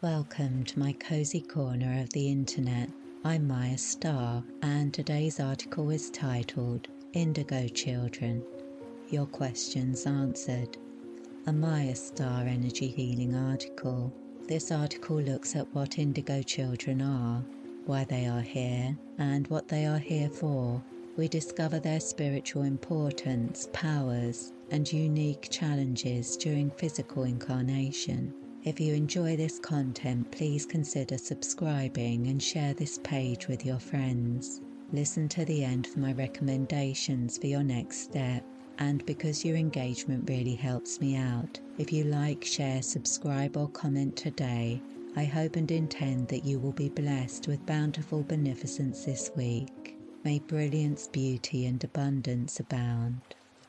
Welcome to my cozy corner of the internet. I'm Mayastar, and today's article is titled Indigo Children Your Questions Answered. A Mayastar Energy Healing article. This article looks at what indigo children are, why they are here, and what they are here for. We discover their spiritual importance, powers, and unique challenges during physical incarnation. If you enjoy this content, please consider subscribing and share this page with your friends. Listen to the end for my recommendations for your next step. And because your engagement really helps me out, if you like, share, subscribe, or comment today, I hope and intend that you will be blessed with bountiful beneficence this week. May brilliance, beauty, and abundance abound.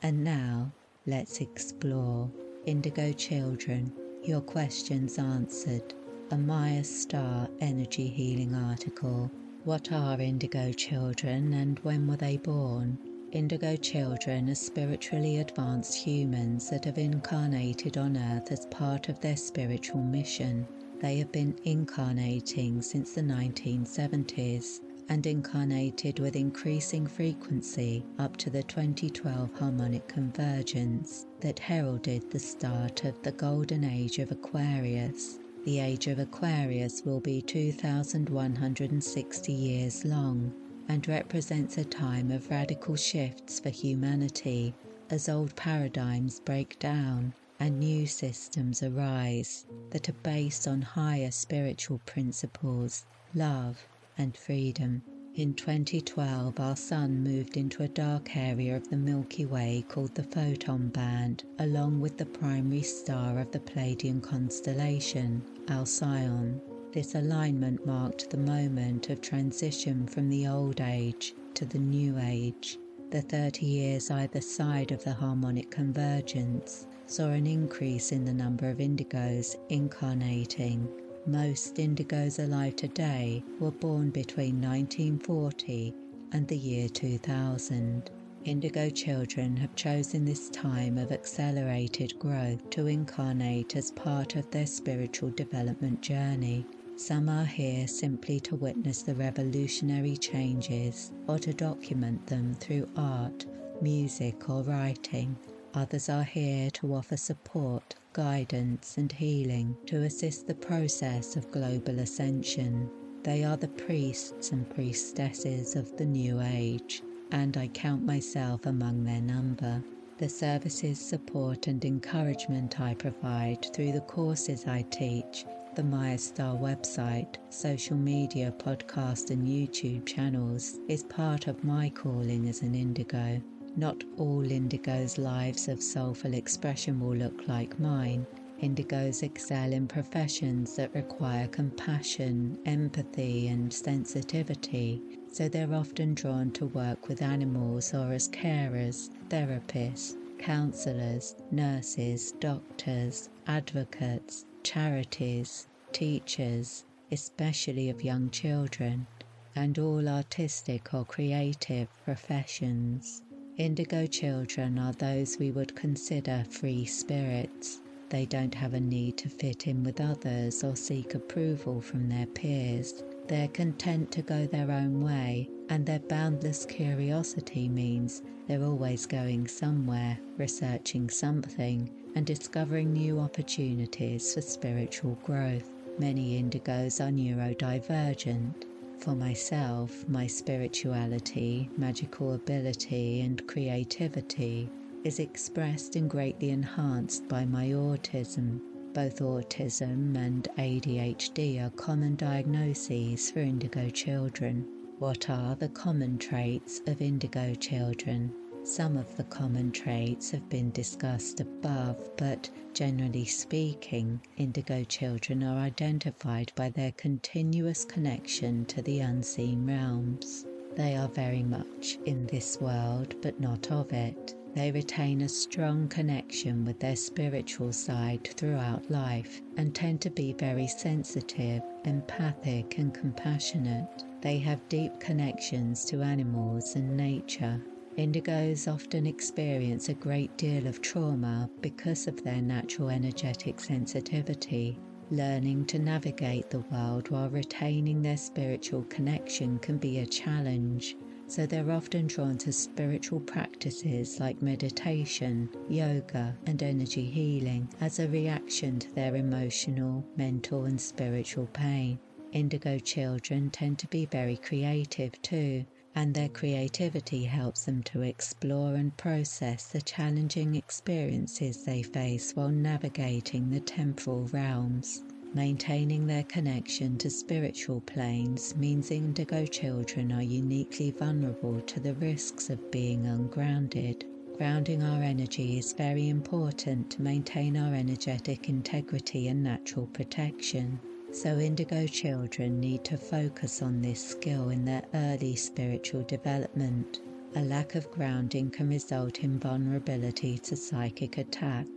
And now, let's explore. Indigo Children, your questions answered. A Mayastar Energy Healing article. What are indigo children and when were they born? Indigo children are spiritually advanced humans that have incarnated on Earth as part of their spiritual mission. They have been incarnating since the 1970s and incarnated with increasing frequency up to the 2012 harmonic convergence that heralded the start of the golden age of Aquarius. The age of Aquarius will be 2,160 years long and represents a time of radical shifts for humanity as old paradigms break down and new systems arise that are based on higher spiritual principles, love, and freedom. In 2012, our Sun moved into a dark area of the Milky Way called the Photon Band, along with the primary star of the Pleiadian constellation, Alcyon. This alignment marked the moment of transition from the Old Age to the New Age. The 30 years either side of the harmonic convergence saw an increase in the number of indigos incarnating most indigos alive today were born between 1940 and the year 2000. Indigo children have chosen this time of accelerated growth to incarnate as part of their spiritual development journey. Some are here simply to witness the revolutionary changes or to document them through art, music, or writing. Others are here to offer support guidance, and healing to assist the process of global ascension. They are the priests and priestesses of the New Age, and I count myself among their number. The services, support, and encouragement I provide through the courses I teach, the Mayastar website, social media, podcast, and YouTube channels is part of my calling as an indigo. Not all indigos' lives of soulful expression will look like mine. Indigos excel in professions that require compassion, empathy, and sensitivity, so they're often drawn to work with animals or as carers, therapists, counselors, nurses, doctors, advocates, charities, teachers, especially of young children, and all artistic or creative professions. Indigo children are those we would consider free spirits. They don't have a need to fit in with others or seek approval from their peers. They're content to go their own way, and their boundless curiosity means they're always going somewhere, researching something, and discovering new opportunities for spiritual growth. Many indigos are neurodivergent for myself, my spirituality, magical ability, and creativity is expressed and greatly enhanced by my autism. Both autism and ADHD are common diagnoses for indigo children. What are the common traits of indigo children? Some of the common traits have been discussed above, but generally speaking, indigo children are identified by their continuous connection to the unseen realms. They are very much in this world, but not of it. They retain a strong connection with their spiritual side throughout life and tend to be very sensitive, empathic, and compassionate. They have deep connections to animals and nature Indigos often experience a great deal of trauma because of their natural energetic sensitivity. Learning to navigate the world while retaining their spiritual connection can be a challenge, so they're often drawn to spiritual practices like meditation, yoga, and energy healing as a reaction to their emotional, mental, and spiritual pain. Indigo children tend to be very creative too, and their creativity helps them to explore and process the challenging experiences they face while navigating the temporal realms. Maintaining their connection to spiritual planes means indigo children are uniquely vulnerable to the risks of being ungrounded. Grounding our energy is very important to maintain our energetic integrity and natural protection. So, indigo children need to focus on this skill in their early spiritual development. A lack of grounding can result in vulnerability to psychic attack,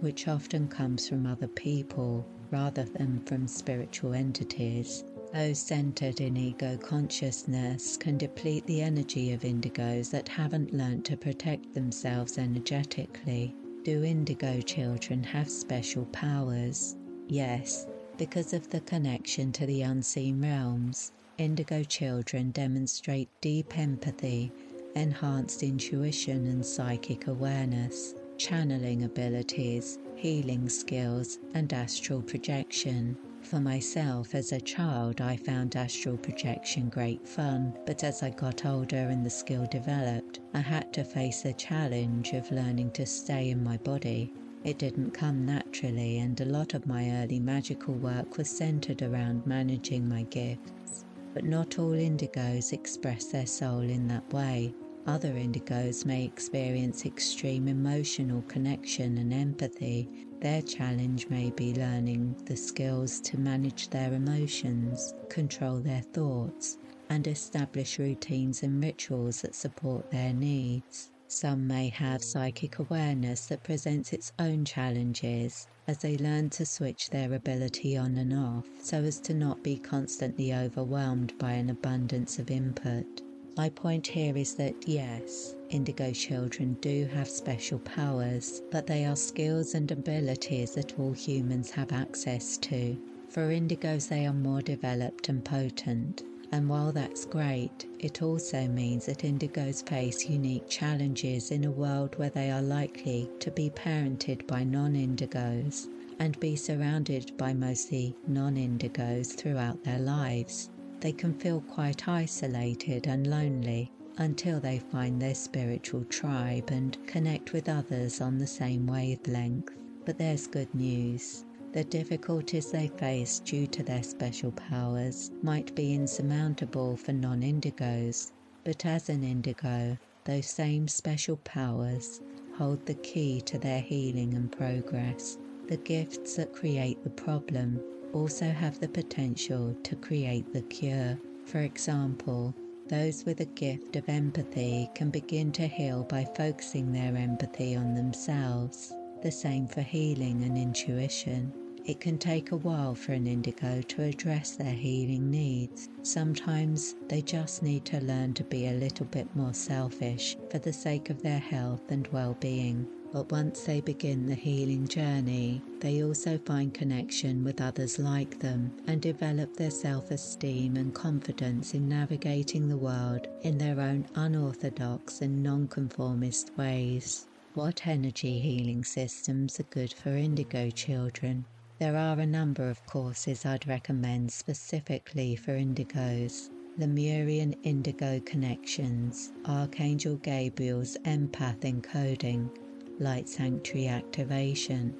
which often comes from other people rather than from spiritual entities. Those centered in ego consciousness can deplete the energy of indigos that haven't learnt to protect themselves energetically. Do indigo children have special powers? Yes, because of the connection to the unseen realms, indigo children demonstrate deep empathy, enhanced intuition and psychic awareness, channeling abilities, healing skills, and astral projection. For myself, as a child, I found astral projection great fun, but as I got older and the skill developed, I had to face the challenge of learning to stay in my body it didn't come naturally, and a lot of my early magical work was centered around managing my gifts. But not all indigos express their soul in that way. Other indigos may experience extreme emotional connection and empathy. Their challenge may be learning the skills to manage their emotions, control their thoughts, and establish routines and rituals that support their needs. Some may have psychic awareness that presents its own challenges as they learn to switch their ability on and off so as to not be constantly overwhelmed by an abundance of input. My point here is that yes, indigo children do have special powers, but they are skills and abilities that all humans have access to. For indigos, they are more developed and potent, and while that's great, it also means that indigos face unique challenges in a world where they are likely to be parented by non indigos and be surrounded by mostly non indigos throughout their lives. They can feel quite isolated and lonely until they find their spiritual tribe and connect with others on the same wavelength. But there's good news. The difficulties they face due to their special powers might be insurmountable for non indigos, but as an indigo, those same special powers hold the key to their healing and progress. The gifts that create the problem also have the potential to create the cure. For example, those with a gift of empathy can begin to heal by focusing their empathy on themselves. The same for healing and intuition. It can take a while for an indigo to address their healing needs. Sometimes they just need to learn to be a little bit more selfish for the sake of their health and well being. But once they begin the healing journey, they also find connection with others like them and develop their self esteem and confidence in navigating the world in their own unorthodox and nonconformist ways. What energy healing systems are good for indigo children? There are a number of courses I'd recommend specifically for indigos. Lemurian Indigo Connections, Archangel Gabriel's Empath Encoding, Light Sanctuary Activation,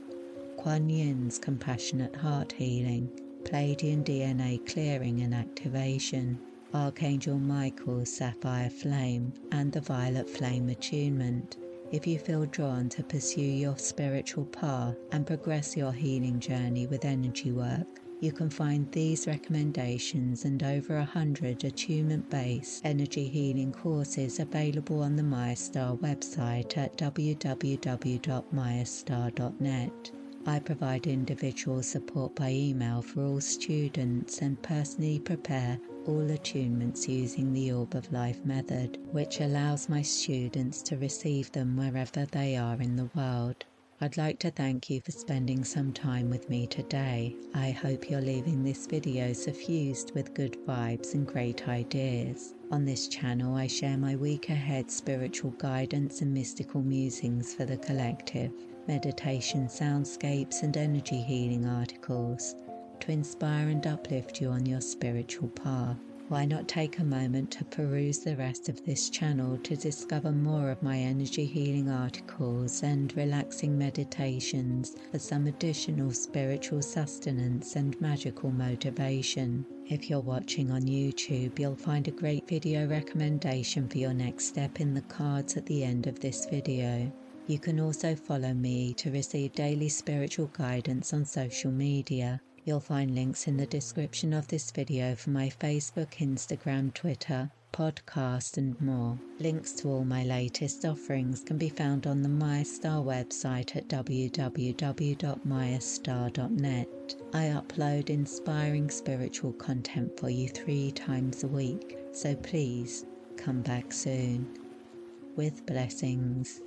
Kuan Yin's Compassionate Heart Healing, Pleiadian DNA Clearing and Activation, Archangel Michael's Sapphire Flame, and the Violet Flame Attunement. If you feel drawn to pursue your spiritual path and progress your healing journey with energy work, you can find these recommendations and over a hundred attunement based energy healing courses available on the Mayastar website at www.mayastar.net. I provide individual support by email for all students and personally prepare all attunements using the Orb of Life method, which allows my students to receive them wherever they are in the world. I'd like to thank you for spending some time with me today. I hope you're leaving this video suffused with good vibes and great ideas. On this channel, I share my week ahead spiritual guidance and mystical musings for the collective, meditation soundscapes, and energy healing articles to inspire and uplift you on your spiritual path why not take a moment to peruse the rest of this channel to discover more of my energy healing articles and relaxing meditations for some additional spiritual sustenance and magical motivation. If you're watching on YouTube, you'll find a great video recommendation for your next step in the cards at the end of this video. You can also follow me to receive daily spiritual guidance on social media. You'll find links in the description of this video for my Facebook, Instagram, Twitter, podcast, and more. Links to all my latest offerings can be found on the Mayastar website at www.mayastar.net. I upload inspiring spiritual content for you three times a week, so please come back soon. With blessings.